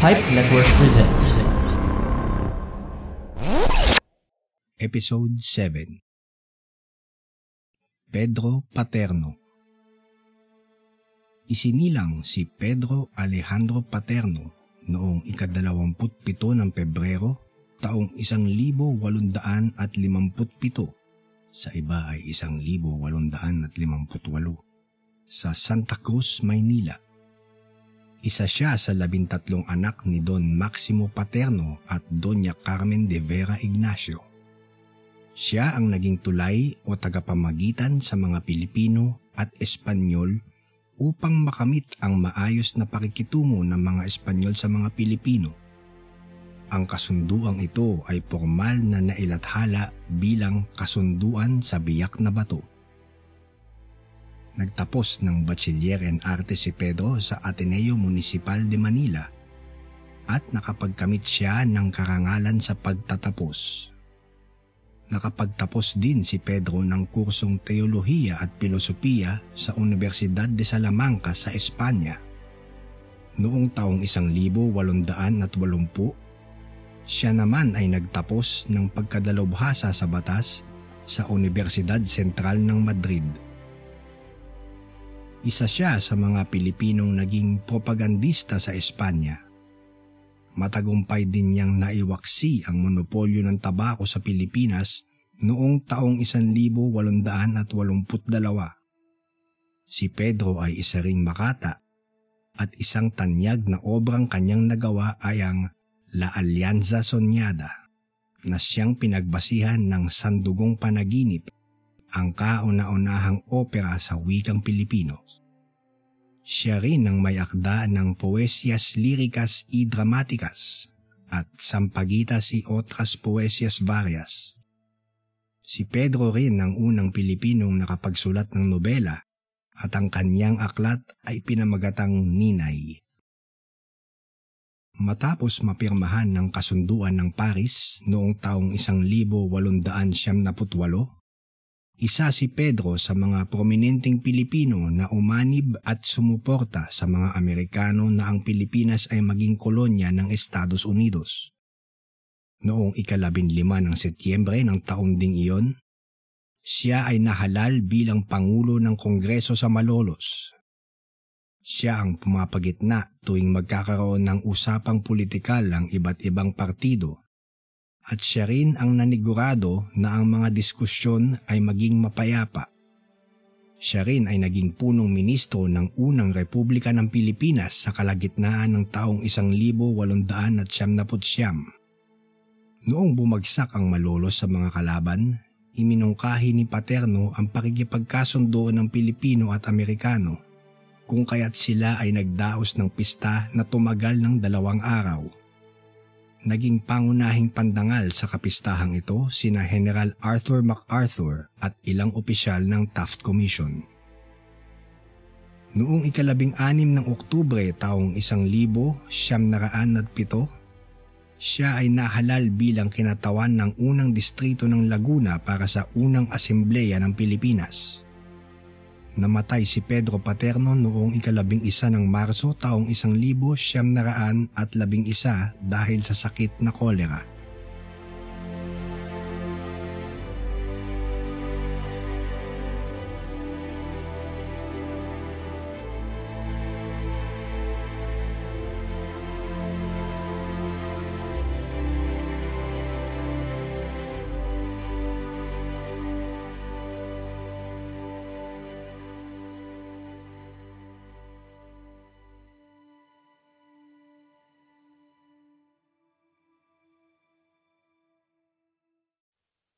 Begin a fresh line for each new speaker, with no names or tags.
Pipe Network presents.
Episode 7 Pedro Paterno Isinilang si Pedro Alejandro Paterno noong ikadalawamput-pito ng Pebrero taong isang libo walundaan at limamput-pito sa iba ay isang libo walundaan at limamput-walo sa Santa Cruz, Maynila. Isa siya sa labintatlong anak ni Don Maximo Paterno at Doña Carmen de Vera Ignacio. Siya ang naging tulay o tagapamagitan sa mga Pilipino at Espanyol upang makamit ang maayos na pakikitungo ng mga Espanyol sa mga Pilipino. Ang kasunduang ito ay formal na nailathala bilang kasunduan sa biyak na bato. Nagtapos ng Bachiller en Arte si Pedro sa Ateneo Municipal de Manila at nakapagkamit siya ng karangalan sa pagtatapos. Nakapagtapos din si Pedro ng kursong Teolohiya at Pilosopiya sa Universidad de Salamanca sa Espanya. Noong taong 1880, siya naman ay nagtapos ng pagkadalubhasa sa batas sa Universidad Sentral ng Madrid. Isa siya sa mga Pilipinong naging propagandista sa Espanya. Matagumpay din niyang naiwaksi ang monopolyo ng tabako sa Pilipinas noong taong 1882. Si Pedro ay isa ring makata at isang tanyag na obrang kanyang nagawa ay ang La Alianza Soñada na siyang pinagbasihan ng Sandugong Panaginip ang kauna-unahang opera sa wikang Pilipino. Siya rin ang may akda ng Poesias Líricas y Dramáticas at Sampagitas y Otras Poesias Varias. Si Pedro rin ang unang Pilipinong nakapagsulat ng nobela at ang kanyang aklat ay pinamagatang Ninay. Matapos mapirmahan ng kasunduan ng Paris noong taong 1878, isa si Pedro sa mga prominenteng Pilipino na umanib at sumuporta sa mga Amerikano na ang Pilipinas ay maging kolonya ng Estados Unidos. Noong ikalabinlima ng Setyembre ng taon ding iyon, siya ay nahalal bilang Pangulo ng Kongreso sa Malolos. Siya ang pumapagitna tuwing magkakaroon ng usapang politikal ang iba't ibang partido at siya rin ang nanigurado na ang mga diskusyon ay maging mapayapa. Siya rin ay naging punong ministro ng unang Republika ng Pilipinas sa kalagitnaan ng taong 1879. Noong bumagsak ang malolos sa mga kalaban, iminungkahi ni Paterno ang pakikipagkasundo ng Pilipino at Amerikano kung kaya't sila ay nagdaos ng pista na tumagal ng dalawang araw – naging pangunahing pandangal sa kapistahang ito sina General Arthur MacArthur at ilang opisyal ng Taft Commission. Noong ikalabing anim ng Oktubre taong isang libo siyam naraan at pito, siya ay nahalal bilang kinatawan ng unang distrito ng Laguna para sa unang asembleya ng Pilipinas. Namatay si Pedro Paterno noong ikalabing isa ng Marso taong isang libo siyam naraan at labing isa dahil sa sakit na kolera.